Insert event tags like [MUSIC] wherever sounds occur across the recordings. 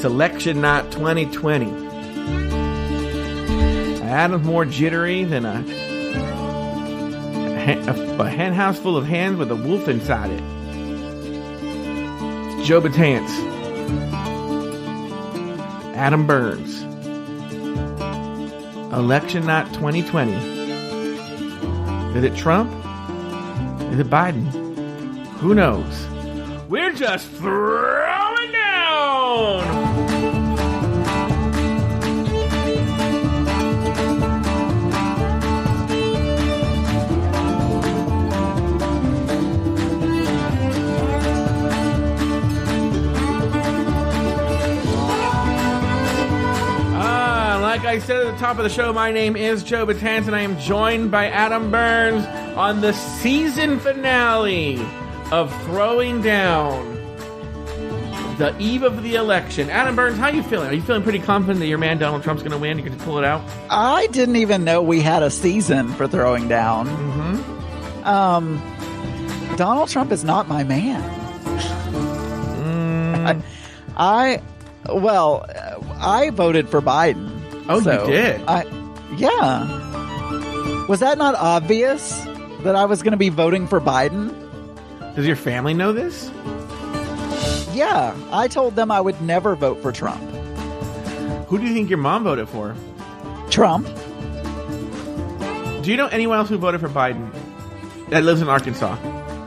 It's election night 2020. Adam's more jittery than a, a, a hen house full of hens with a wolf inside it. It's Joe Betance. Adam Burns. Election night 2020. Is it Trump? Is it Biden? Who knows? We're just throwing down! I said at the top of the show, my name is Joe Betance, and I am joined by Adam Burns on the season finale of Throwing Down. The eve of the election. Adam Burns, how you feeling? Are you feeling pretty confident that your man Donald Trump's going to win? You can just pull it out? I didn't even know we had a season for throwing down. Mm-hmm. Um, Donald Trump is not my man. Mm. I, well, uh, I voted for Biden. Oh, you did? I, yeah. Was that not obvious that I was going to be voting for Biden? Does your family know this? Yeah, I told them I would never vote for Trump. Who do you think your mom voted for? Trump? Do you know anyone else who voted for Biden that lives in Arkansas?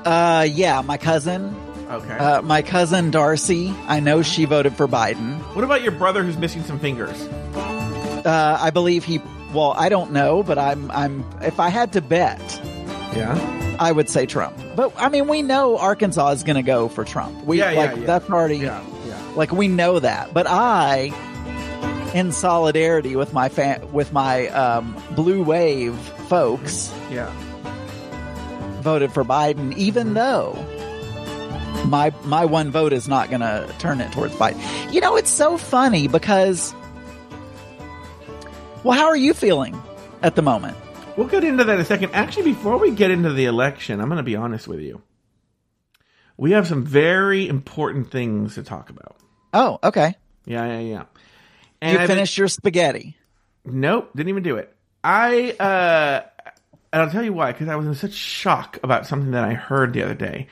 Uh, yeah, my cousin. Okay. Uh, my cousin Darcy. I know she voted for Biden. what about your brother who's missing some fingers? Uh, I believe he. Well, I don't know, but I'm. I'm. If I had to bet, Yeah. I would say Trump. But I mean, we know Arkansas is going to go for Trump. We Yeah, yeah, like yeah. that's already Yeah. Yeah. like we know that. But I, in solidarity with my fan, with my um, blue wave folks, Yeah. voted for Biden, even though my my one vote is not going to turn it towards Biden. You know, it's so funny because. Well, how are you feeling at the moment? We'll get into that in a second. Actually, before we get into the election, I'm going to be honest with you. We have some very important things to talk about. Oh, okay. Yeah, yeah, yeah. And You I've- finished your spaghetti. Nope, didn't even do it. I uh and I'll tell you why, because I was in such shock about something that I heard the other day.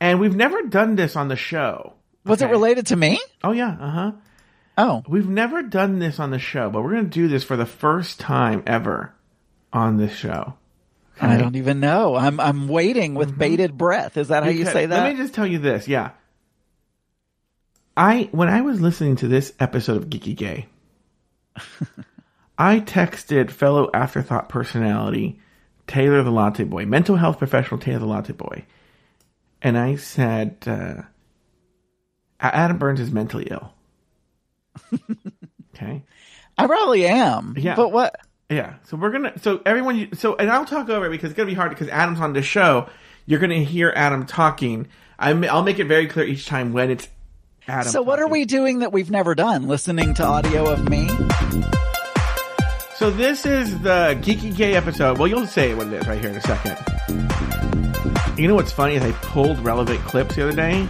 And we've never done this on the show. Was it related to me? Oh yeah, uh-huh. Oh, We've never done this on the show, but we're gonna do this for the first time ever on this show. I don't even know. I'm I'm waiting with bated breath. Is that how you say that? Let me just tell you this, yeah. I when I was listening to this episode of Geeky Gay, [LAUGHS] I texted fellow afterthought personality Taylor the Latte Boy, mental health professional Taylor the Latte Boy, and I said, uh, "Adam Burns is mentally ill." Okay. I probably am. Yeah. But what? Yeah. So we're gonna. So everyone. So and I'll talk over it because it's gonna be hard because Adam's on the show. You're gonna hear Adam talking. I'm, I'll make it very clear each time when it's Adam. So what are we doing that we've never done? Listening to audio of me? So this is the Geeky Gay episode. Well, you'll say what it is right here in a second. You know what's funny is I pulled relevant clips the other day,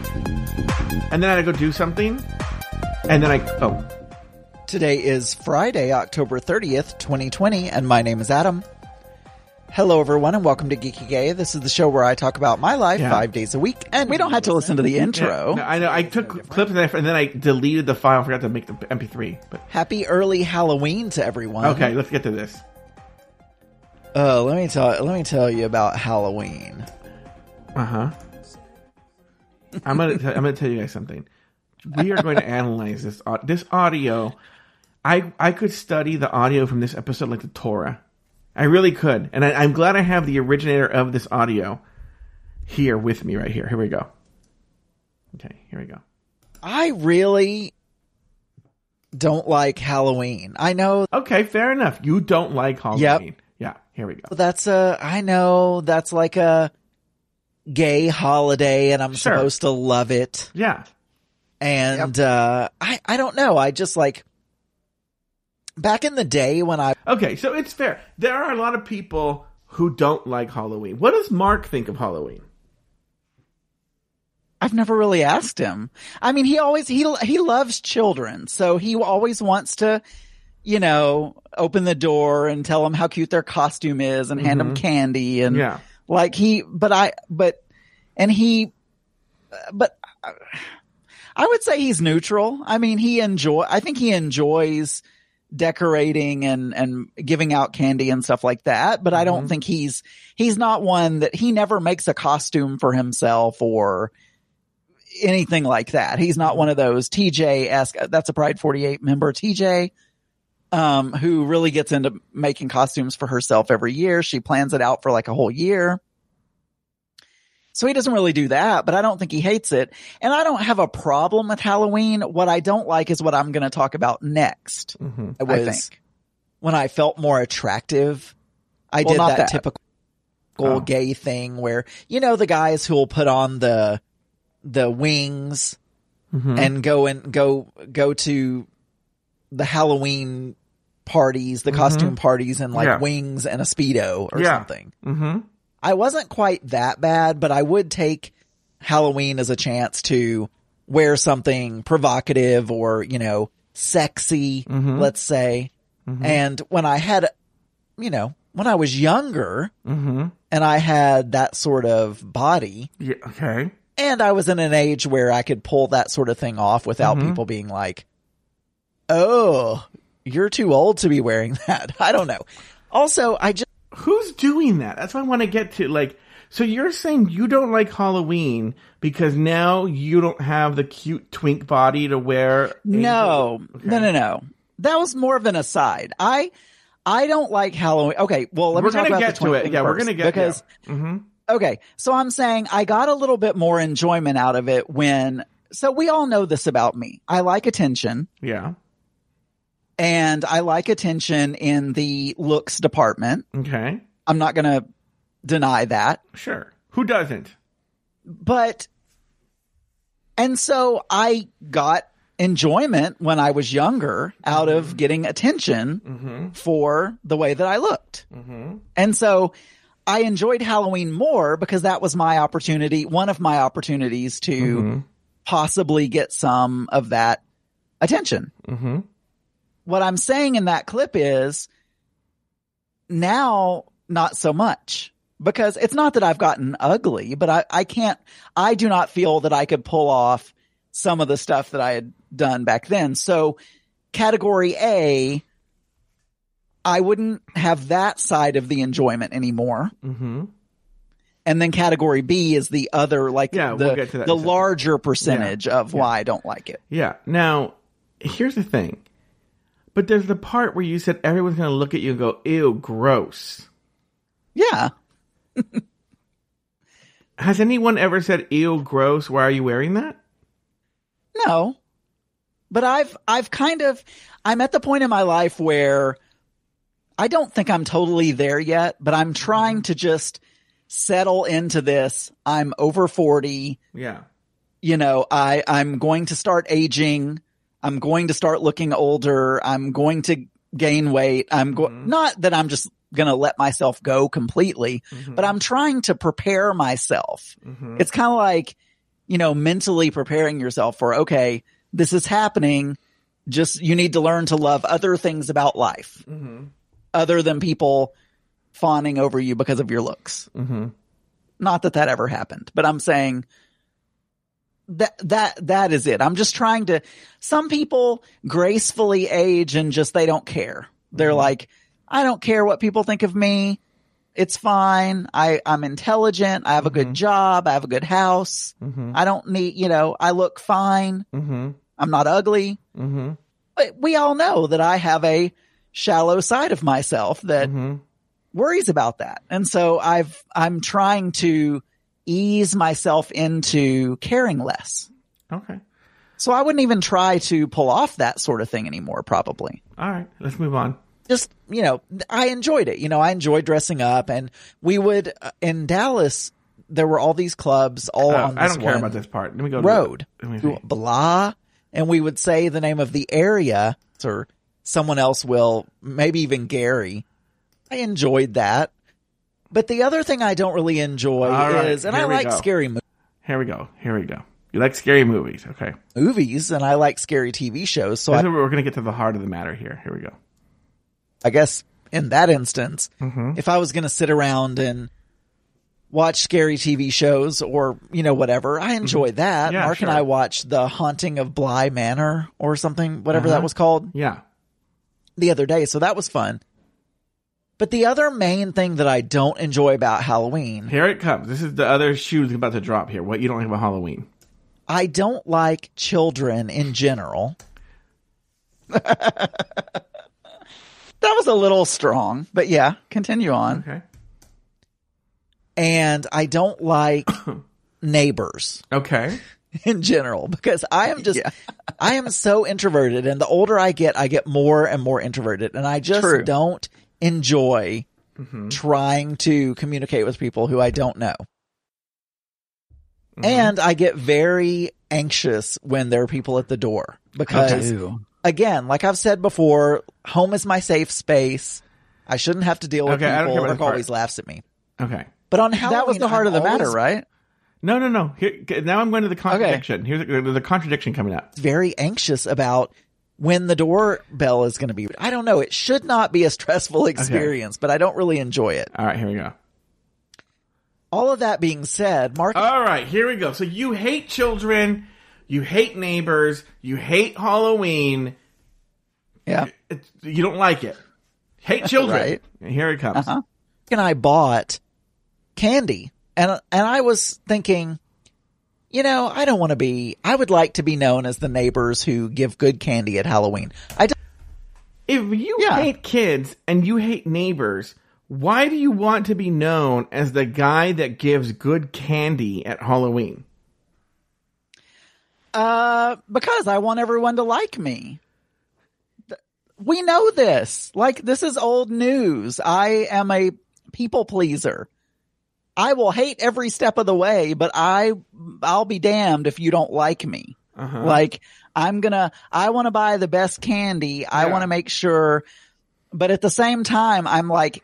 and then I had to go do something, and then I oh Today is Friday, October 30th, 2020, and my name is Adam. Hello, everyone, and welcome to Geeky Gay. This is the show where I talk about my life Yeah. five days a week, and we don't have to listen to the intro. Yeah, no, I know I took clips and then, I, and then I deleted the file. Forgot to make the MP3. But Happy early Halloween to everyone. okay, let's get to this. Uh, let me tell let me tell you about Halloween. Uh huh. I'm gonna t- I'm gonna tell you guys something. We are going to analyze this this audio. I I could study the audio from this episode like the Torah. I really could, and I, I'm glad I have the originator of this audio here with me right here. Here we go. Okay, here we go. I really don't like Halloween. I know Okay, fair enough. You don't like Halloween. Yeah, here we go. that's a I know that's like a gay holiday and I'm Sure. supposed to love it. Yeah. And uh I I don't know. I just like back in the day when I Okay, so it's fair. There are a lot of people who don't like Halloween. What does Mark think of Halloween? I've never really asked him. I mean, he always, he, he loves children. So he always wants to, you know, open the door and tell them how cute their costume is and hand them candy and Yeah. like he, but I, but, and he, but I would say he's neutral. I mean, he enjoy, I think he enjoys decorating and, and giving out candy and stuff like that. But I don't think he's, he's not one that he never makes a costume for himself or anything like that. He's not one of those TJ esque, that's a Pride 48 member, TJ, um, who really gets into making costumes for herself every year. She plans it out for like a whole year. So he doesn't really do that, but I don't think he hates it. And I don't have a problem with Halloween. What I don't like is what I'm going to talk about next. Mm-hmm. I was- think when I felt more attractive, I Well, did that, that. typical Oh. gay thing where, you know, the guys who will put on the, the wings Mm-hmm. and go and go, go to the Halloween parties, the costume parties and like Mm-hmm. Yeah. wings and a Speedo or something. Yeah. something. Mm-hmm. I wasn't quite that bad, but I would take Halloween as a chance to wear something provocative or, you know, sexy, Mm-hmm. let's say. And when I had, you know, when I was younger Mm-hmm. and I had that sort of body Yeah. Okay. and I was in an age where I could pull that sort of thing off without Mm-hmm. people being like, Oh, you're too old to be wearing [LAUGHS] that. I don't know. Also, I just, Who's doing that? That's what I want to get to. Like, so you're saying you don't like Halloween because now you don't have the cute twink body to wear? No, angel- no, no, no. That was more of an aside. I, I don't like Halloween. Okay, well, let We're me talk gonna about get the to it. Yeah, we're gonna get because yeah. Mm-hmm. okay. So I'm saying I got a little bit more enjoyment out of it when. So we all know this about me. I like attention, Yeah. And I like attention in the looks department. Okay. I'm not going to deny that. Sure. Who doesn't? but and so I got enjoyment when I was younger out of mm-hmm. getting attention mm-hmm. for the way that I looked. Mm-hmm. And so I enjoyed Halloween more because that was my opportunity, one of my opportunities to possibly get some of that attention. What I'm saying in that clip is now not so much because it's not that I've gotten ugly, but I, I can't, I do not feel that I could pull off some of the stuff that I had done back then. So category A, I wouldn't have that side of the enjoyment anymore. Mm-hmm. And then category B is the other, like Yeah, the, we'll get to that the in a second. larger percentage of why I don't like it. Yeah. Now, here's the thing. But there's the part where you said everyone's going to look at you and go, ew, gross. Yeah. [LAUGHS] Has anyone ever said, ew, gross, why are you wearing that? No. But I've I've kind of I'm at the point in my life where I don't think I'm totally there yet, but I'm trying mm-hmm. to just settle into this. I'm over 40, Yeah. you know, I I'm going to start aging. I'm going to start looking older. I'm going to gain weight. I'm going mm-hmm. not that I'm just going to let myself go completely, mm-hmm. but I'm trying to prepare myself. Mm-hmm. It's kind of like, you know, mentally preparing yourself for, okay, this is happening. Just, you need to learn to love other things about life other than people fawning over you because of your looks. Mm-hmm. Not that that ever happened, but I'm saying that, that, that is it. I'm just trying to, some people gracefully age and just, they don't care. They're like, I don't care what people think of me. It's fine. I, I'm intelligent. I have a good job. I have a good house. Mm-hmm. I don't need, you know, I look fine. Mm-hmm. I'm not ugly. Mm-hmm. But we all know that I have a shallow side of myself that Mm-hmm. worries about that. And so I've, I'm trying to ease myself into caring less. Okay. So I wouldn't even try to pull off that sort of thing anymore, probably. All right. Let's move on. Just, you know, I enjoyed it. You know, I enjoyed dressing up and we would, uh, in Dallas, there were all these clubs all Uh, on I don't care about this part. Let me go. to- road. Let me. Blah. And we would say the name of the area or someone else will, maybe even Gary. I enjoyed that. But the other thing I don't really enjoy right, is, and I like go. scary movies. Here we go. Here we go. You like scary movies, okay? movies and I like scary TV shows. So I, we're going to get to the heart of the matter here. Here we go. I guess in that instance, Mm-hmm. if I was going to sit around and watch scary TV shows or, you know, whatever, I enjoy that. Mm-hmm. Yeah, Mark and. I watched The Haunting of Bly Manor or something, whatever Uh-huh. that was called Yeah. the other day. So that was fun. But the other main thing that I don't enjoy about Halloween, Here it comes. This is the other shoe that's about to drop here. What you don't like about Halloween? I don't like children in general. [LAUGHS] that was a little strong, but yeah, continue on. Okay. And I don't like [COUGHS] neighbors Okay. [LAUGHS] in general because I am just, I am so introverted. And the older I get, I get more and more introverted. And I just True. don't enjoy mm-hmm. trying to communicate with people who I don't know. Mm-hmm. And I get very anxious when there are people at the door because again, like I've said before, home is my safe space. I shouldn't have to deal with Okay, people. care Rick always laughs at me. Okay. But on Halloween, That was the heart I'm of the matter, right? No, no, no. Here, now I'm going to the contradiction. Here's the, the contradiction coming up. Very anxious about when the doorbell is going to be. I don't know. It should not be a stressful experience, but I don't really enjoy it. All right, here we go. All of that being said, Mark, All right, here we go. So you hate children, you hate neighbors, you hate Halloween. yeah, It's, you don't like it. Hate [LAUGHS] children. Right. And Here it comes. Uh-huh. and I bought candy and, and I was thinking, you know, I don't want to be, I would like to be known as the neighbors who give good candy at Halloween. I don't, If you Yeah. hate kids and you hate neighbors, why do you want to be known as the guy that gives good candy at Halloween? Uh, because I want everyone to like me. We know this. Like, this is old news. I am a people pleaser. I will hate every step of the way, but I, I'll be damned if you don't like me. Uh-huh. Like, I'm gonna, I want to buy the best candy. I want to make sure, but at the same time, I'm like,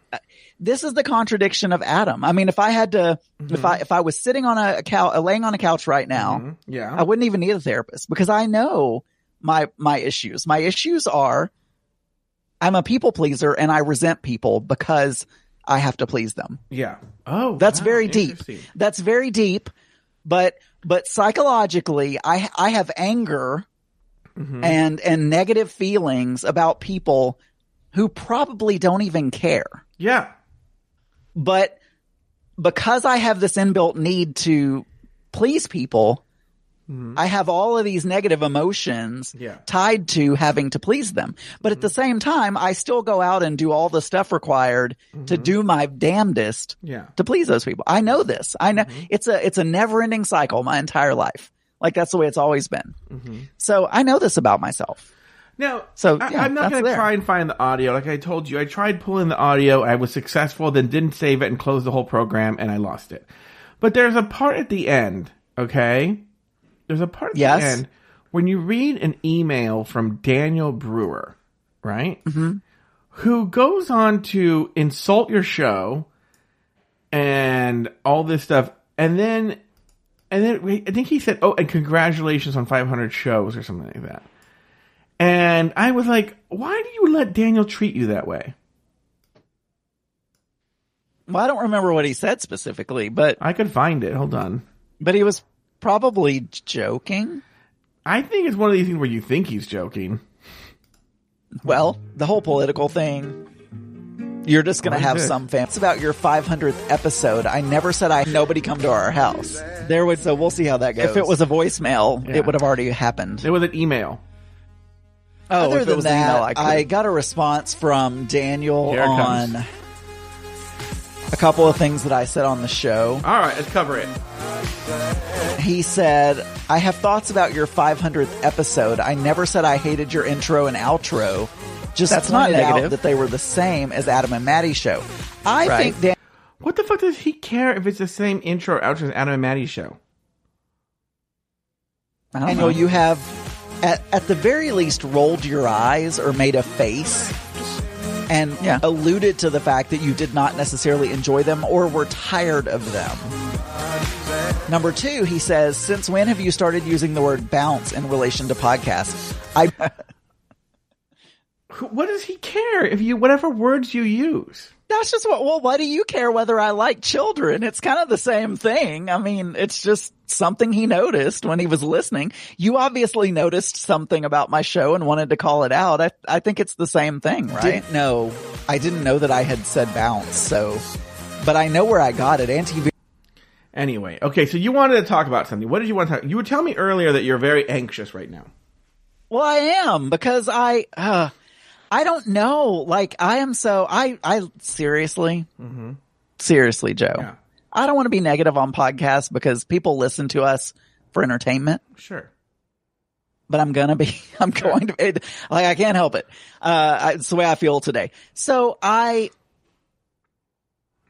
this is the contradiction of Adam. I mean, if I had to, if I, if I was sitting on a couch, laying on a couch right now, Mhm. Yeah. I wouldn't even need a therapist because I know my my issues. My issues are I'm a people pleaser and I resent people because I have to please them. yeah. Oh, That's wow, very deep. That's very deep, but but psychologically I I have anger Mhm. and and negative feelings about people who probably don't even care. Yeah. But because I have this inbuilt need to please people, I have all of these negative emotions Yeah. tied to having to please them. But at the mm-hmm. same time, I still go out and do all the stuff required to mm-hmm. do my damnedest Yeah. to please those people. I know this. I know mm-hmm. it's a, it's a never ending cycle my entire life. Like that's the way it's always been. So I know this about myself. Now, So, I, yeah, I'm not going to try and find the audio. Like I told you, I tried pulling the audio. I was successful, then didn't save it and closed the whole program, and I lost it. But there's a part at the end, okay? There's a part at Yes. the end when you read an email from Daniel Brewer, right? Mm-hmm. Who goes on to insult your show and all this stuff, and then, and then I think he said, "Oh, and congratulations on 500 shows" or something like that. And I was like, why do you let Daniel treat you that way? Well, I don't remember what he said specifically, but, I could find it. Hold on. but he was probably joking. I think it's one of these things where you think he's joking. Well, the whole political thing. You're just gonna have this? some fans. It's about your 500th episode. I never said I nobody come to our house. There would so we'll see how that goes. If it was a voicemail, Yeah. it would have already happened. It was an email. Oh, Other if it than was an that, email, I I got a response from Daniel Here on comes. A couple of things that I said on the show. All right, let's cover it. He said, I have thoughts about your 500th episode. I never said I hated your intro and outro. Just That's not pointed out negative. that they were the same as Adam and Maddie's show. I Right. think Dan- What the fuck does he care if it's the same intro or outro as Adam and Maddie's show? I don't Daniel, know. you have at, at the very least rolled your eyes or made a face Mm-hmm. and Yeah. alluded to the fact that you did not necessarily enjoy them or were tired of them. Number two, he says, since when have you started using the word bounce in relation to podcasts? I, [LAUGHS] What does he care if you whatever words you use? that's just what, well, why do you care whether I like children? It's kind of the same thing. I mean, it's just something he noticed when he was listening. You obviously noticed something about my show and wanted to call it out. I, I think it's the same thing, right? Didn't know. I didn't know that I had said bounce. So, but I know where I got it. Anti Anyway, okay, so you wanted to talk about something. What did you want to talk? You would tell me earlier that you're very anxious right now. Well, I am because I, uh, I don't know. Like I am so, I, I seriously, seriously, Joe, Yeah. I don't want to be negative on podcasts because people listen to us for entertainment, Sure. but I'm gonna be, [LAUGHS] I'm going to, it, like I can't help it. Uh, I- it's the way I feel today. So I,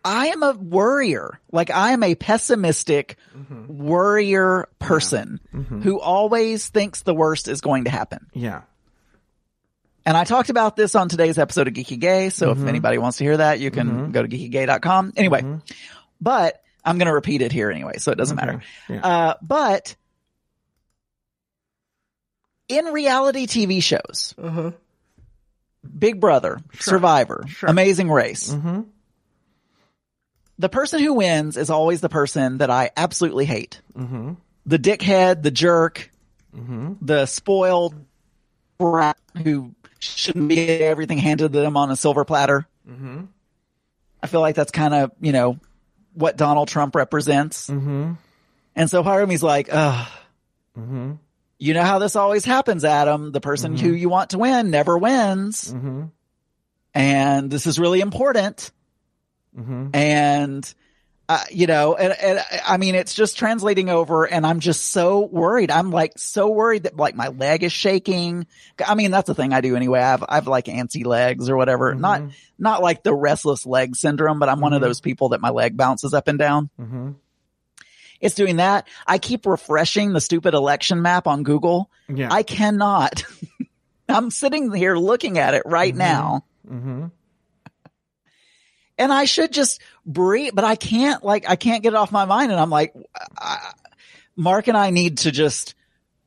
I am a worrier. Like I am a pessimistic mm-hmm. worrier person mm-hmm. who always thinks the worst is going to happen. Yeah. And I talked about this on today's episode of Geeky Gay. So if mm-hmm. anybody wants to hear that, you can go to geekygay.com. Anyway, but I'm going to repeat it here anyway. So it doesn't matter. Yeah. Uh, but in reality TV shows, Uh-huh. Big Brother, Survivor, Sure. Amazing Race, Mm-hmm. the person who wins is always the person that I absolutely hate. Mm-hmm. The dickhead, the jerk, the spoiled brat who shouldn't be everything handed to them on a silver platter. Mm-hmm. I feel like that's kind of, you know, what Donald Trump represents. Mm-hmm. And so me's like, ugh, Mm-hmm. you know how this always happens, Adam. The person who you want to win never wins. Mm-hmm. And this is really important. Mm-hmm. and uh, you know, and, and I mean, it's just translating over, and I'm just so worried. I'm like so worried that like my leg is shaking. I mean, that's the thing I do anyway. I have I have like antsy legs or whatever. Not not like the restless leg syndrome, but I'm one of those people that my leg bounces up and down. Mm-hmm. It's doing that. I keep refreshing the stupid election map on Google. Yeah. I cannot. [LAUGHS] I'm sitting here looking at it right now. Mm-hmm. and I should just breathe, but I can't like, I can't get it off my mind. And I'm like, I, Mark and I need to just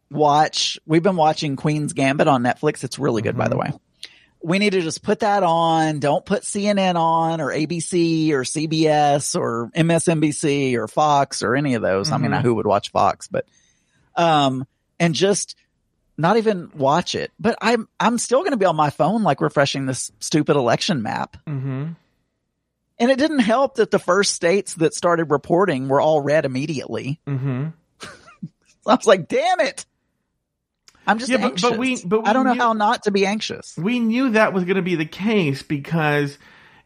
watch. We've been watching Queen's Gambit on Netflix. It's really good, by the way. We need to just put that on. Don't put CNN on or ABC or CBS or MSNBC or Fox or any of those. I mean, who would watch Fox, but, um, and just not even watch it. But I'm, I'm still going to be on my phone, like refreshing this stupid election map. Mm-hmm. And it didn't help that the first states that started reporting were all red immediately. Mm-hmm. So [LAUGHS] I was like, damn it. I'm just Yeah, but- anxious. but we- but we I don't know how not to be anxious. we knew that was going to be the case because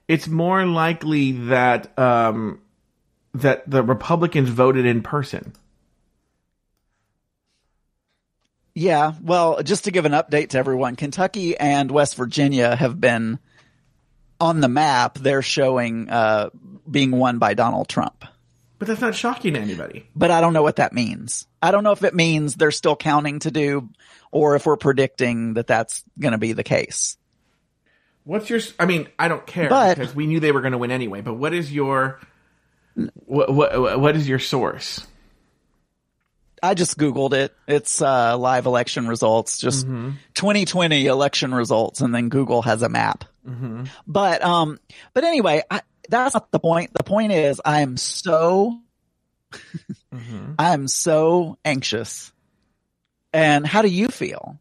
it's more likely that um, that the Republicans voted in person. Yeah. Well, just to give an update to everyone, Kentucky and West Virginia have been on the map. They're showing, uh, being won by Donald Trump. But that's not shocking to anybody. But I don't know what that means. I don't know if it means they're still counting to do or if we're predicting that that's going to be the case. What's your? I mean, I don't care But- because we knew they were going to win anyway. But what is your? What, what what is your source? I just Googled it. It's uh, live election results, just 2020 election results, and then Google has a map. But um, but anyway, I, that's not the point. The point is, I'm so, I'm so anxious. And how do you feel?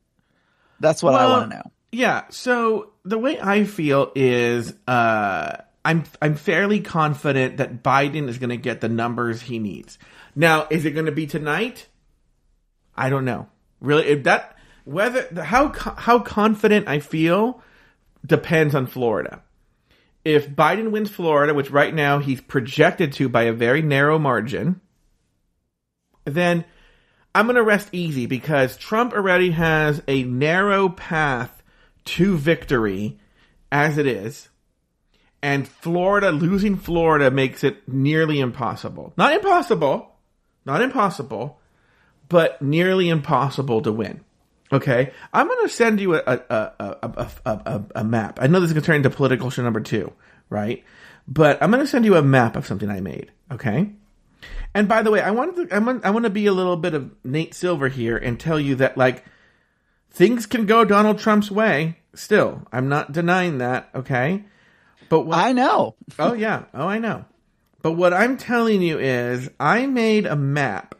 That's what I want to know. Yeah. So the way I feel is, uh, I'm I'm fairly confident that Biden is going to get the numbers he needs. Now, is it going to be tonight? I don't know. Really, if that whether how how confident I feel depends on Florida. If Biden wins Florida, which right now he's projected to by a very narrow margin, then I'm going to rest easy because Trump already has a narrow path to victory as it is. And Florida, losing Florida makes it nearly impossible. Not impossible, not impossible, but nearly impossible to win. Okay, I'm going to send you a a, a, a, a, a, map. I know this is going to turn into political show number two, right? But I'm going to send you a map of something I made. Okay, And by the way, I want to, I want, I want to be a little bit of Nate Silver here and tell you that like things can go Donald Trump's way. Still, I'm not denying that. Okay, but what, I know. oh yeah, oh I know. But what I'm telling you is, I made a map.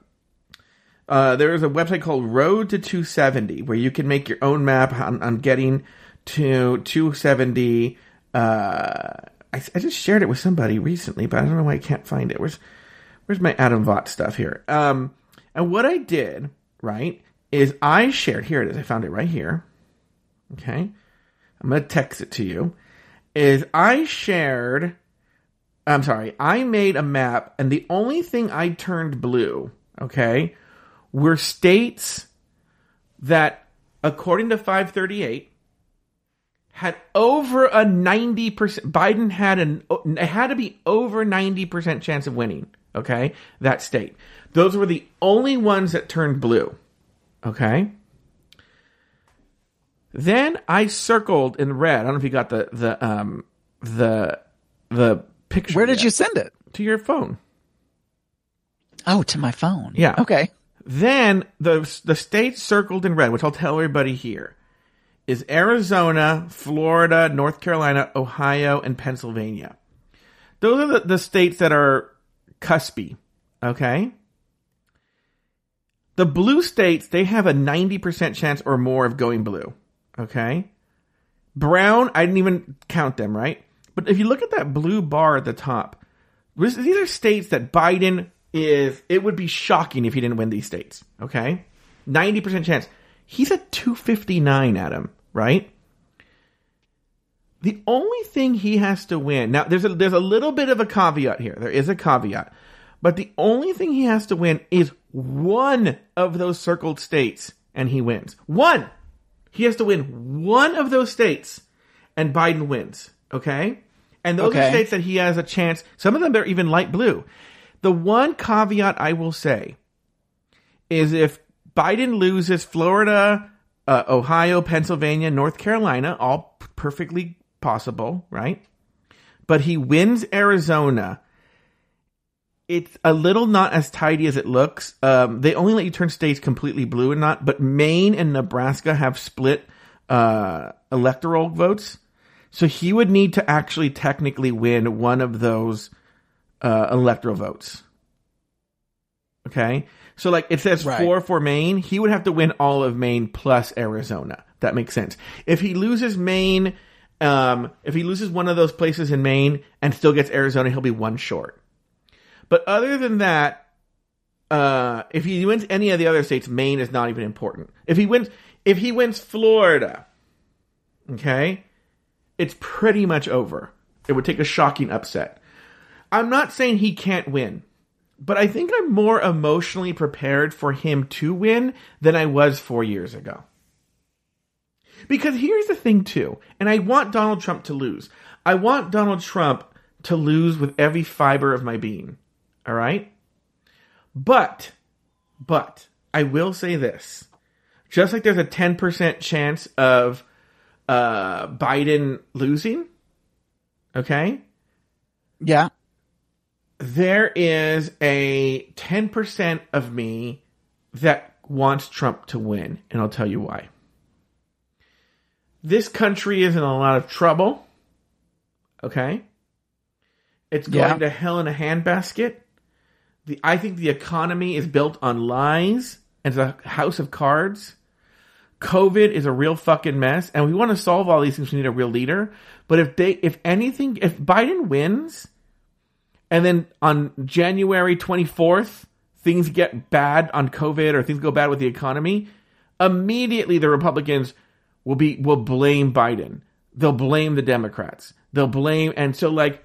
Uh, there is a website called Road to 270 where you can make your own map on, on getting to 270. Uh, I, I just shared it with somebody recently, but I don't know why I can't find it. Where's Where's my Adam Vaught stuff here? Um, and what I did, right, is I shared. Here it is. I found it right here. Okay, I'm gonna text it to you. Is I shared I'm sorry, I made a map, and the only thing I turned blue, okay, were states that, according to 538, had over a 90%, Biden had an, it had to be over 90% chance of winning, okay, that state. Those were the only ones that turned blue, okay? Then I circled in red. I don't know if you got the, the, um, the, the picture. Where did yet. you send it? To your phone. Oh, to my phone. Yeah. Okay. Then the the states circled in red, which I'll tell everybody here, is Arizona, Florida, North Carolina, Ohio, and Pennsylvania. Those are the, the states that are cuspy. Okay. The blue states, they have a 90% chance or more of going blue. Okay. Brown, I didn't even count them, right? But if you look at that blue bar at the top, these are states that Biden is, it would be shocking if he didn't win these states. Okay. 90% chance. He's at 259, Adam, right? The only thing he has to win, now there's a, there's a little bit of a caveat here. There is a caveat. But the only thing he has to win is one of those circled states and he wins. One! He has to win one of those states and Biden wins. Okay? And those Okay. are states that he has a chance. Some of them are even light blue. The one caveat I will say is if Biden loses Florida, uh, Ohio, Pennsylvania, North Carolina, all perfectly possible, right? But he wins Arizona. It's a little not as tidy as it looks. Um, they only let you turn states completely blue and not, but Maine and Nebraska have split uh, electoral votes. So he would need to actually technically win one of those uh, electoral votes. Okay. So like it says Right. four for Maine, he would have to win all of Maine plus Arizona. That makes sense. If he loses Maine, um, if he loses one of those places in Maine and still gets Arizona, he'll be one short. But other than that, uh, if he wins any of the other states, Maine is not even important. If he wins, if he wins Florida, okay, it's pretty much over. It would take a shocking upset. I'm not saying he can't win, but I think I'm more emotionally prepared for him to win than I was four years ago. Because here's the thing, too, and I want Donald Trump to lose. I want Donald Trump to lose with every fiber of my being. All right? But, but, I will say this. Just like there's a 10% chance of uh, Biden losing, okay? Yeah. There is a 10% of me that wants Trump to win, and I'll tell you why. This country is in a lot of trouble. Okay? It's going Yeah. to hell in a handbasket. The I think the economy is built on lies and it's a house of cards. COVID is a real fucking mess, and we want to solve all these things. We need a real leader. But if they, if anything, if Biden wins, and then on January 24th, things get bad on COVID or things go bad with the economy, immediately the Republicans will be will blame Biden. They'll blame the Democrats. They'll blame and so like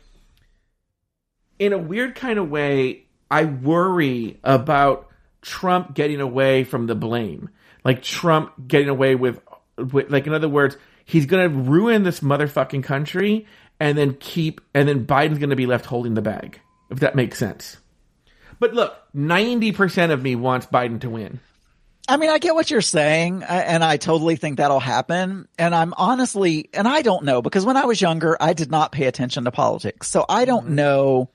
in a weird kind of way, I worry about Trump getting away from the blame. Like Trump getting away with, with like in other words, he's going to ruin this motherfucking country and then keep and then Biden's going to be left holding the bag. If that makes sense. But look, 90% of me wants Biden to win. I mean, I get what you're saying, and I totally think that'll happen. And I'm honestly, and I don't know because when I was younger, I did not pay attention to politics. So I don't mm-hmm. know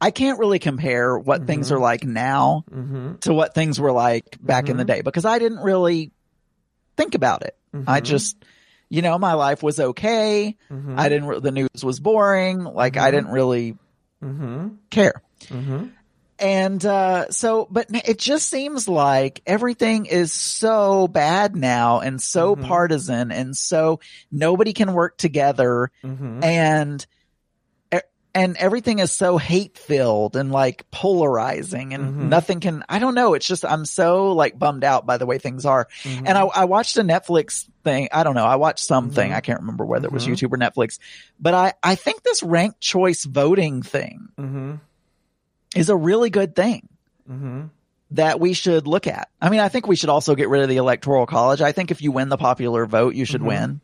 I can't really compare what mm-hmm. things are like now Mm-hmm. to what things were like back in the mm-hmm. day because I didn't really think about it. I just, you know, my life was okay. I didn't, re- the news was boring. Like I didn't really Mm-hmm. care. Mm-hmm. And, uh, so, but it just seems like everything is so bad now and so partisan and so nobody can work together Mm-hmm. and, and everything is so hate filled and like polarizing and Mhm. nothing can, I don't know. It's just, I'm so like bummed out by the way things are. Mm-hmm. And I, I watched a Netflix thing. I don't know. I watched something. Mhm. I can't remember whether it was Mhm. YouTube or Netflix, but I, I think this ranked choice voting thing Mm-hmm. is a really good thing Mm-hmm. that we should look at. I mean, I think we should also get rid of the electoral college. I think if you win the popular vote, you should win.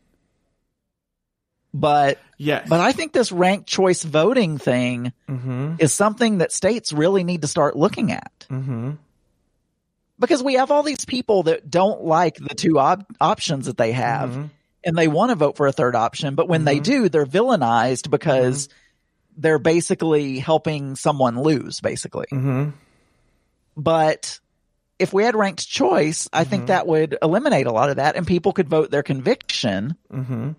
But, Yes. but I think this ranked choice voting thing Mm-hmm. is something that states really need to start looking at Mm-hmm. because we have all these people that don't like the two op- options that they have Mhm. and they want to vote for a third option. But when they Mhm. do, they're villainized because they're basically helping someone lose, basically. Mm-hmm. But if we had ranked choice, I think that would eliminate a lot of that and people could vote their conviction Mm-hmm.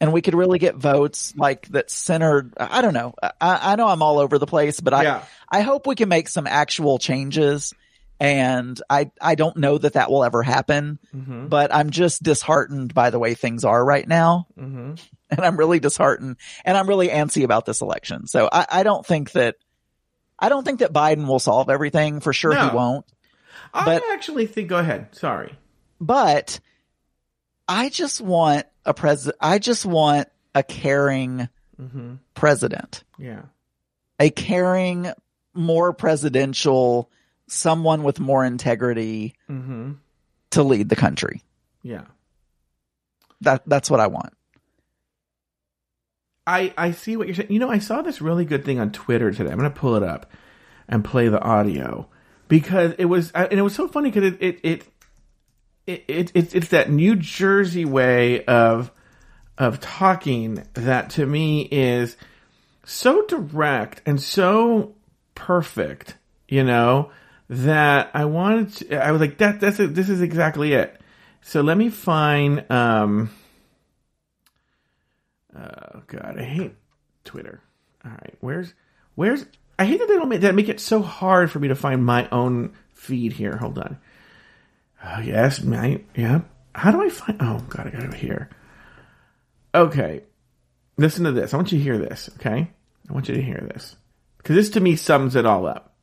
And we could really get votes like that centered. I don't know. I, I know I'm all over the place, but I, Yeah. I hope we can make some actual changes. And I, I don't know that that will ever happen, Mm-hmm. but I'm just disheartened by the way things are right now. Mm-hmm. [LAUGHS] And I'm really disheartened and I'm really antsy about this election. So I, I don't think that, I don't think that Biden will solve everything for sure. No. He won't. I But- actually think. Go ahead. Sorry. but I just want a president. I just want a caring Mm-hmm. president, Yeah. a caring, more presidential, someone with more integrity Mm-hmm. to lead the country. Yeah. That that's what I want. I, I see what you're saying. You know, I saw this really good thing on Twitter today. I'm going to pull it up and play the audio because it was, and it was so funny because it, it, it, it, it, it's it's that New Jersey way of, of talking that to me is so direct and so perfect, you know, that I wanted to, I was like, that, that's it. This is exactly it. So let me find, um, Oh God, I hate Twitter. All right, where's where's I hate that they don't make that make it so hard for me to find my own feed here. Hold on. Oh yes, my yeah. How do I find? Oh God, I got it here. Okay, listen to this. I want you to hear this. Okay, I want you to hear this because this to me sums it all up.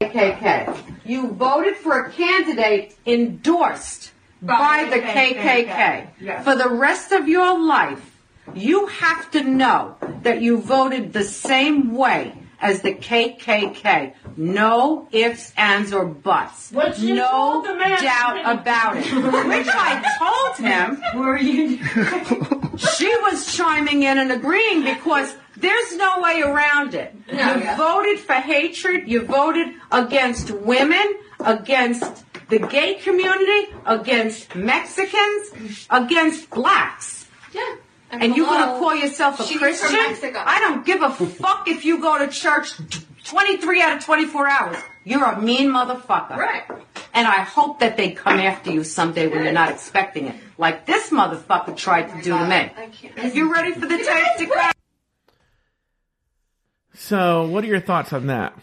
KKK. You voted for a candidate endorsed by the KKK. For the rest of your life, you have to know that you voted the same way as the KKK. No ifs, ands, or buts. What you no told the man- doubt about it. Which I told him. Were you? She was chiming in and agreeing because there's no way around it. you yeah. voted for hatred. You voted against women, against the gay community, against Mexicans, against blacks. Yeah. And you're gonna call yourself a Christian? I don't give a fuck if you go to church 23 out of 24 hours. You're a mean motherfucker. Right. And I hope that they come after you someday when you're not expecting it. Like this motherfucker tried to do to me. I can't. You ready for the tape to [LAUGHS] come? So, what are your thoughts on that?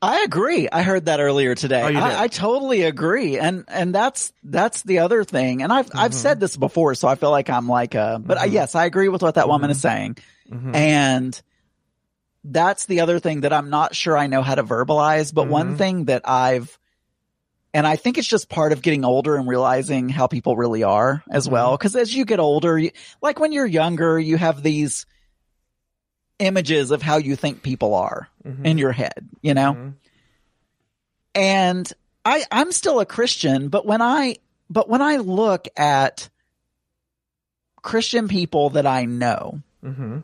I agree. I heard that earlier today. Oh? I, I totally agree. And, and that's, that's the other thing. And I've, I've Mm-hmm. said this before, so I feel like I'm like, uh, but I, yes, I agree with what that woman is saying. Mm-hmm. And that's the other thing that I'm not sure I know how to verbalize. But one Mm-hmm. thing that I've, and I think it's just part of getting older and realizing how people really are as Mm-hmm. well. Cause as you get older, you, like when you're younger, you have these images of how you think people are Mm-hmm. in your head, you know? Mhm. And I, I'm still a Christian, but when I, but when I look at Christian people that I know, Mm-hmm.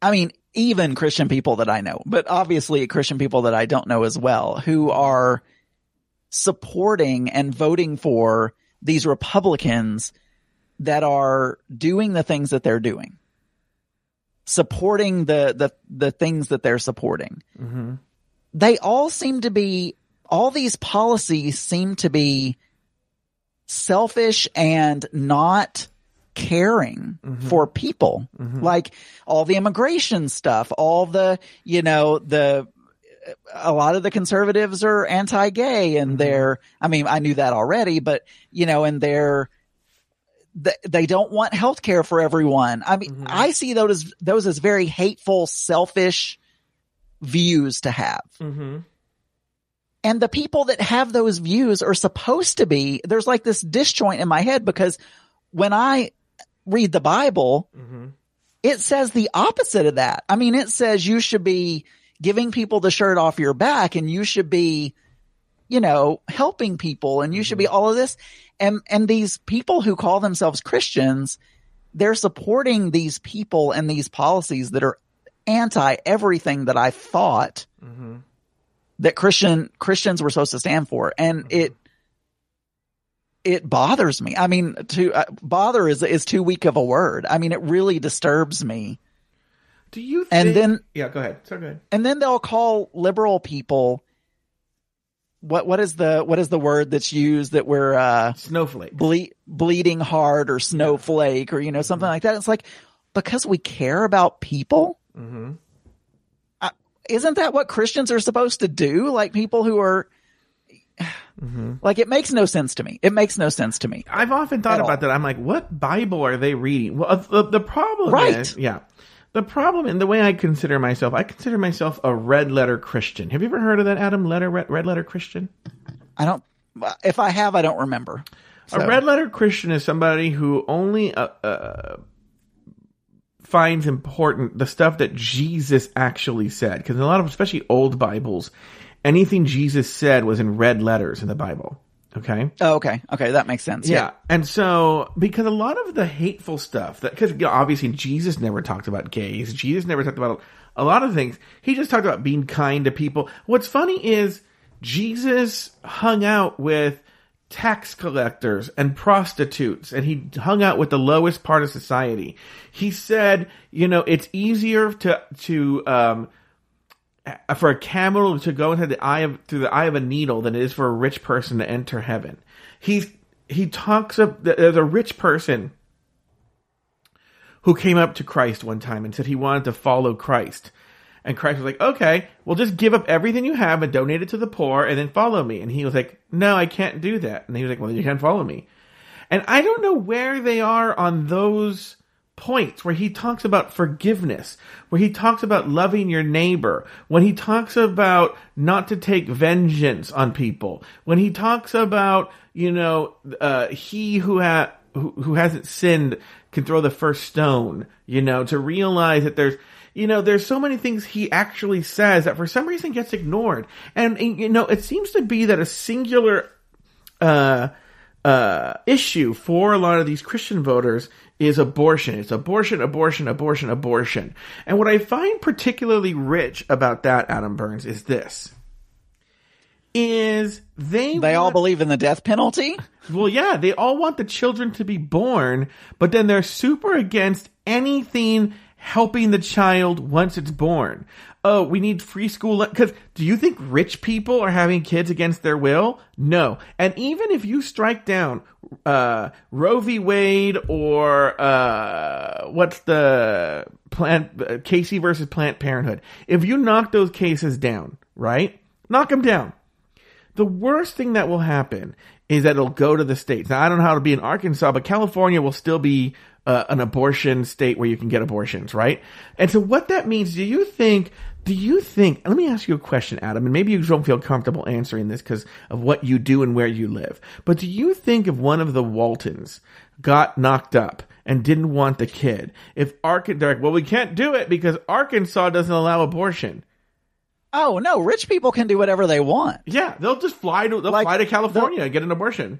I mean, even Christian people that I know, but obviously Christian people that I don't know as well, who are supporting and voting for these Republicans that are doing the things that they're doing. Supporting the the the things that they're supporting. They all seem to be all these policies seem to be selfish and not caring for people. Like all the immigration stuff, all the, you know, the a lot of the conservatives are anti-gay and they're I mean, I knew that already, but you know, and they're th- they don't want health care for everyone. I mean, I see those as those as very hateful, selfish views to have. Mm-hmm. And the people that have those views are supposed to be, there's like this disjoint in my head because when I read the Bible, Mm-hmm. it says the opposite of that. I mean, it says you should be giving people the shirt off your back and you should be, you know, helping people and you should be all of this. And, and these people who call themselves Christians, they're supporting these people and these policies that are anti everything that I thought Mm-hmm. that Christian Christians were supposed to stand for, and it it bothers me. I mean, to uh, bother is is too weak of a word. I mean, it really disturbs me. Do you? Think, And then- yeah, go ahead. So good. And then they'll call liberal people what what is the what is the word that's used that we're uh Snowflake. ble- bleeding heart or snowflake or you know something like that. It's like because we care about people. Mm-hmm. Uh, isn't that what Christians are supposed to do? Like people who are Mm-hmm. like it makes no sense to me. It makes no sense to me. I've often thought about all. that. I'm like, what Bible are they reading? Well, uh, the, the problem Right. is, yeah, the problem in the way I consider myself, I consider myself a red letter Christian. Have you ever heard of that, Adam? Letter red, red letter Christian. I don't. If I have, I don't remember. So- A red letter Christian is somebody who only uh, uh, finds important the stuff that Jesus actually said. Because a lot of, especially old Bibles, anything Jesus said was in red letters in the Bible. Okay. Oh, okay. Okay, that makes sense. Yeah. And so, because a lot of the hateful stuff that, because you know, obviously Jesus never talked about gays, Jesus never talked about a lot of things. He just talked about being kind to people. What's funny is Jesus hung out with tax collectors and prostitutes and he hung out with the lowest part of society. He said, you know, it's easier to, to, um, for a camel to go into the eye of through the eye of a needle than it is for a rich person to enter heaven. He's he talks of there's a rich person who came up to Christ one time and said he wanted to follow Christ. And Christ was like, okay, well, just give up everything you have and donate it to the poor and then follow me. And he was like, no, I can't do that. And he was like, well, you can't follow me. And I don't know where they are on those points where he talks about forgiveness, where he talks about loving your neighbor, when he talks about not to take vengeance on people, when he talks about, you know, uh, he who who, who hasn't sinned can throw the first stone, you know, to realize that there's, you know, there's so many things he actually says that for some reason gets ignored. And, and, you know, it seems to be that a singular, uh, uh, issue for a lot of these Christian voters is abortion. It's abortion, abortion, abortion, abortion. And what I find particularly rich about that, Adam Burns, is this. Is they They all believe in the death penalty. well, yeah, they all want the children to be born, but then they're super against anything helping the child once it's born. Oh, we need free school because do you think rich people are having kids against their will? No. And even if you strike down uh, Roe v. Wade or uh, what's the plant uh, Casey versus Planned Parenthood, if you knock those cases down, right? Knock them down the worst thing that will happen is that it'll go to the states. Now, I don't know how to be in Arkansas, but California will still be uh, an abortion state where you can get abortions, right? And so what that means, do you think, do you think, let me ask you a question, Adam, and maybe you don't feel comfortable answering this because of what you do and where you live, but do you think if one of the Waltons got knocked up and didn't want the kid, if Arkansas, they're like, well, we can't do it because Arkansas doesn't allow abortion. Oh no, rich people can do whatever they want. Yeah, they'll just fly to, they'll Like, fly to California and get an abortion.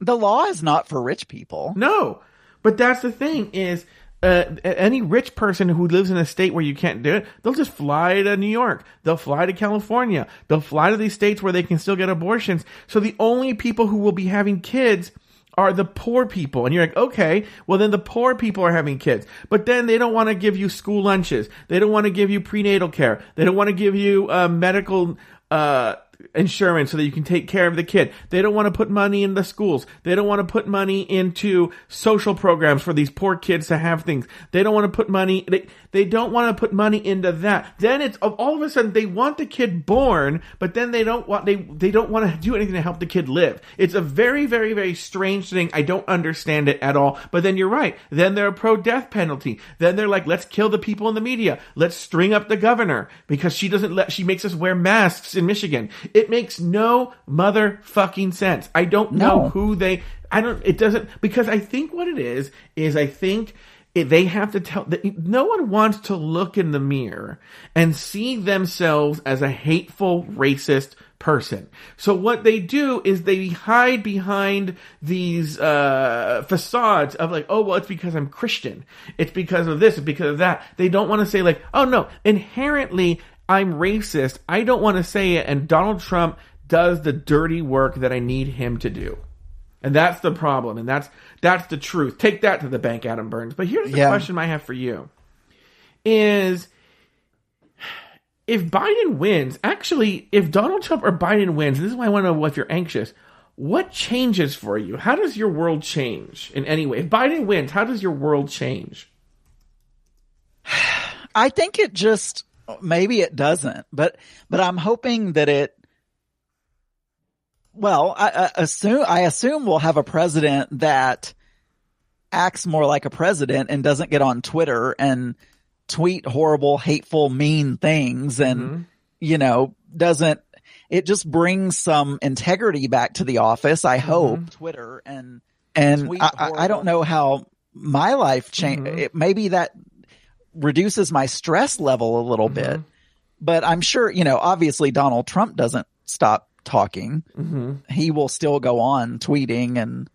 The law is not for rich people. No, but that's the thing is, uh, any rich person who lives in a state where you can't do it, they'll just fly to New York. They'll fly to California. They'll fly to these states where they can still get abortions. So the only people who will be having kids are the poor people. And you're like, okay, well then the poor people are having kids. But then they don't want to give you school lunches. They don't want to give you prenatal care. They don't want to give you uh, medical uh, insurance so that you can take care of the kid. They don't want to put money in the schools. They don't want to put money into social programs for these poor kids to have things. They don't want to put money, they, they don't want to put money into that. Then it's all of a sudden they want the kid born, but then they don't want, they, they don't want to do anything to help the kid live. It's a very, very, very strange thing. I don't understand it at all. But then you're right. Then they're pro death penalty. Then they're like, let's kill the people in the media. Let's string up the governor because she doesn't let, she makes us wear masks in Michigan. It makes no motherfucking sense. I don't know No. who they. I don't. It doesn't because I think what it is is I think. It, they have to tell that no one wants to look in the mirror and see themselves as a hateful racist person. So what they do is they hide behind these uh, facades of like, oh well, it's because I'm Christian. It's because of this. It's because of that. They don't want to say like, oh no, inherently I'm racist. I don't want to say it. And Donald Trump does the dirty work that I need him to do. And that's the problem. And that's, that's the truth. Take that to the bank, Adam Burns. But here's the Yeah. question I have for you is if Biden wins, actually, if Donald Trump or Biden wins, this is why I want to know if you're anxious. What changes for you? How does your world change in any way? If Biden wins, how does your world change? I think it just maybe it doesn't, but but I'm hoping that it. Well, I, I assume I assume we'll have a president that acts more like a president and doesn't get on Twitter and tweet horrible, hateful, mean things, and mm-hmm. you know doesn't. It just brings some integrity back to the office. I mm-hmm. hope Twitter and and I, I, I don't know how my life changed. Mm-hmm. Maybe that reduces my stress level a little mm-hmm. bit. But I'm sure, you know, obviously Donald Trump doesn't stop talking. Mm-hmm. He will still go on tweeting and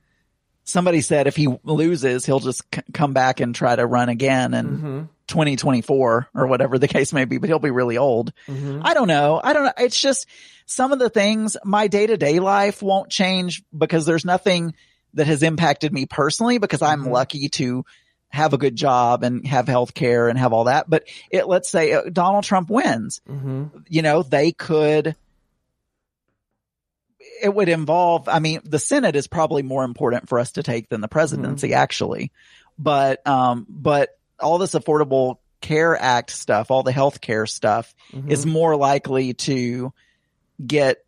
somebody said if he loses, he'll just c- come back and try to run again in mm-hmm. 2024 or whatever the [LAUGHS] case may be, but he'll be really old. I don't know. I don't know. It's just some of the things my day to day life won't change because there's nothing that has impacted me personally because I'm lucky to have a good job and have health care and have all that. But it, let's say uh, Donald Trump wins, you know, they could, it would involve, I mean, the Senate is probably more important for us to take than the presidency actually. But, um, but all this affordable care act stuff, all the health care stuff is more likely to get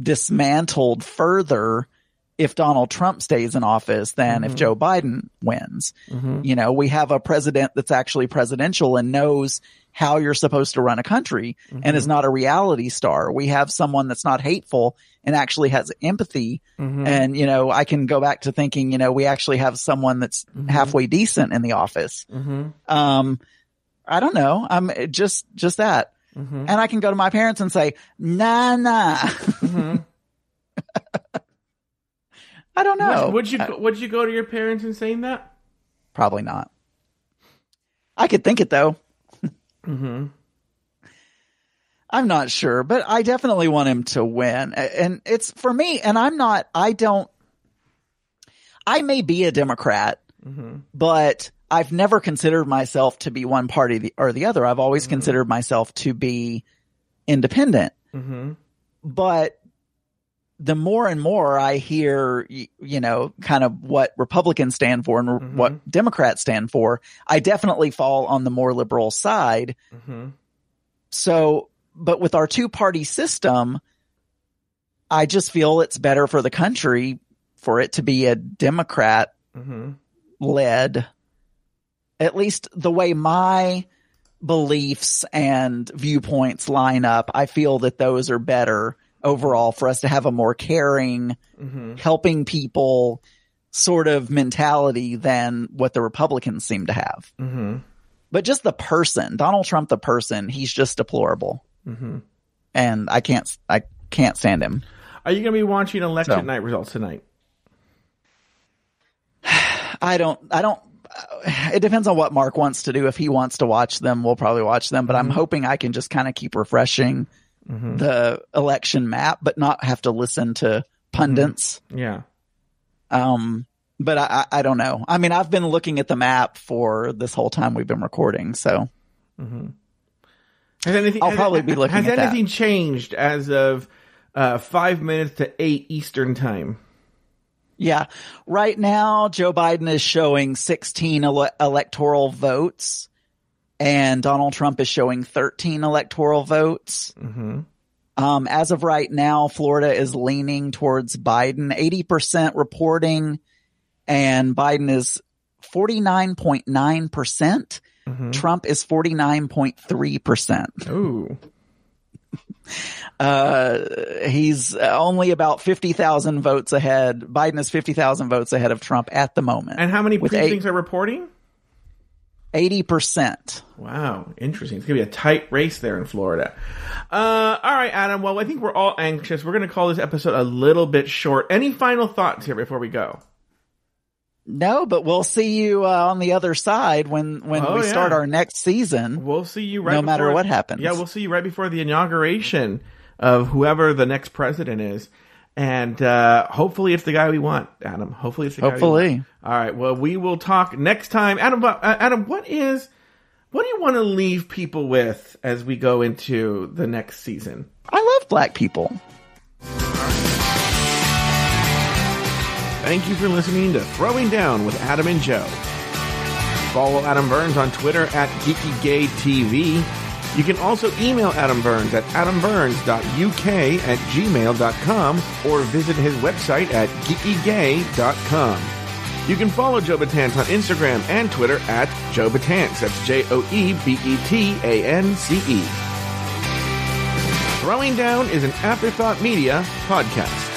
dismantled further if Donald Trump stays in office than if mm-hmm. Joe Biden wins. Mm-hmm. You know, we have a president that's actually presidential and knows how you're supposed to run a country and is mm-hmm. not a reality star. We have someone that's not hateful and actually has empathy. And, you know, I can go back to thinking, you know, we actually have someone that's halfway decent in the office. Um, I don't know. I'm just, just that. And I can go to my parents and say, nah, nah. [LAUGHS] I don't know. Would you would you go to your parents and saying that? Probably not. I could think it though. Mm-hmm. I'm not sure, but I definitely want him to win. And it's for me, and I'm not, I don't, I may be a Democrat, mm-hmm. but I've never considered myself to be one party or the other. I've always mm-hmm. considered myself to be independent. Mm-hmm. But the more and more I hear, you know, kind of what Republicans stand for and mm-hmm. what Democrats stand for, I definitely fall on the more liberal side. Mm-hmm. So, but with our two party system, I just feel it's better for the country for it to be a Democrat mm-hmm. led, at least the way my beliefs and viewpoints line up. I feel that those are better overall for us to have a more caring, mm-hmm. helping people sort of mentality than what the Republicans seem to have. Mm-hmm. But just the person, Donald Trump, the person, he's just deplorable. Mm-hmm. And I can't, I can't stand him. Are you going to be watching election So. night results tonight? [SIGHS] I don't, I don't, uh, it depends on what Mark wants to do. If he wants to watch them, we'll probably watch them, but I'm hoping I can just kind of keep refreshing the election map, but not have to listen to pundits. Yeah. Um, but I, I, don't know. I mean, I've been looking at the map for this whole time we've been recording, so Mm-hmm. Has anything? I'll has- probably be looking Has at that. anything changed as of uh, five minutes to eight Eastern time? yeah. Right now, Joe Biden is showing 16 ele- electoral votes, and Donald Trump is showing 13 electoral votes. Mm-hmm. Um, as of right now, Florida is leaning towards Biden, 80% reporting, and Biden is 49.9%. percent Mm-hmm. Trump is 49.3%. Ooh. Uh, he's only about 50,000 votes ahead. Biden is 50,000 votes ahead of Trump at the moment. And how many precincts eight- are reporting? 80%. Wow, interesting. It's gonna be a tight race there in Florida. Uh, all right, Adam. Well, I think we're all anxious. We're gonna call this episode a little bit short. Any final thoughts here before we go? No, but we'll see you uh, on the other side when, when Oh, we yeah. start our next season. We'll see you right No matter what happens. Yeah, we'll see you right before the inauguration of whoever the next president is. And uh, hopefully it's the guy we want, Adam. Hopefully it's the guy Hopefully. All right. Well, we will talk next time. Adam, uh, Adam, what is what do you want to leave people with as we go into the next season? I love black people. Thank you for listening to Throwing Down with Adam and Joe. Follow Adam Burns on Twitter at GeekyGayTV. You can also email Adam Burns at adamburns.uk at gmail.com or visit his website at geekygay.com. You can follow Joe Betance on Instagram and Twitter at Joe Betance. That's J O E B E T A N C E. Throwing Down is an Afterthought Media podcast.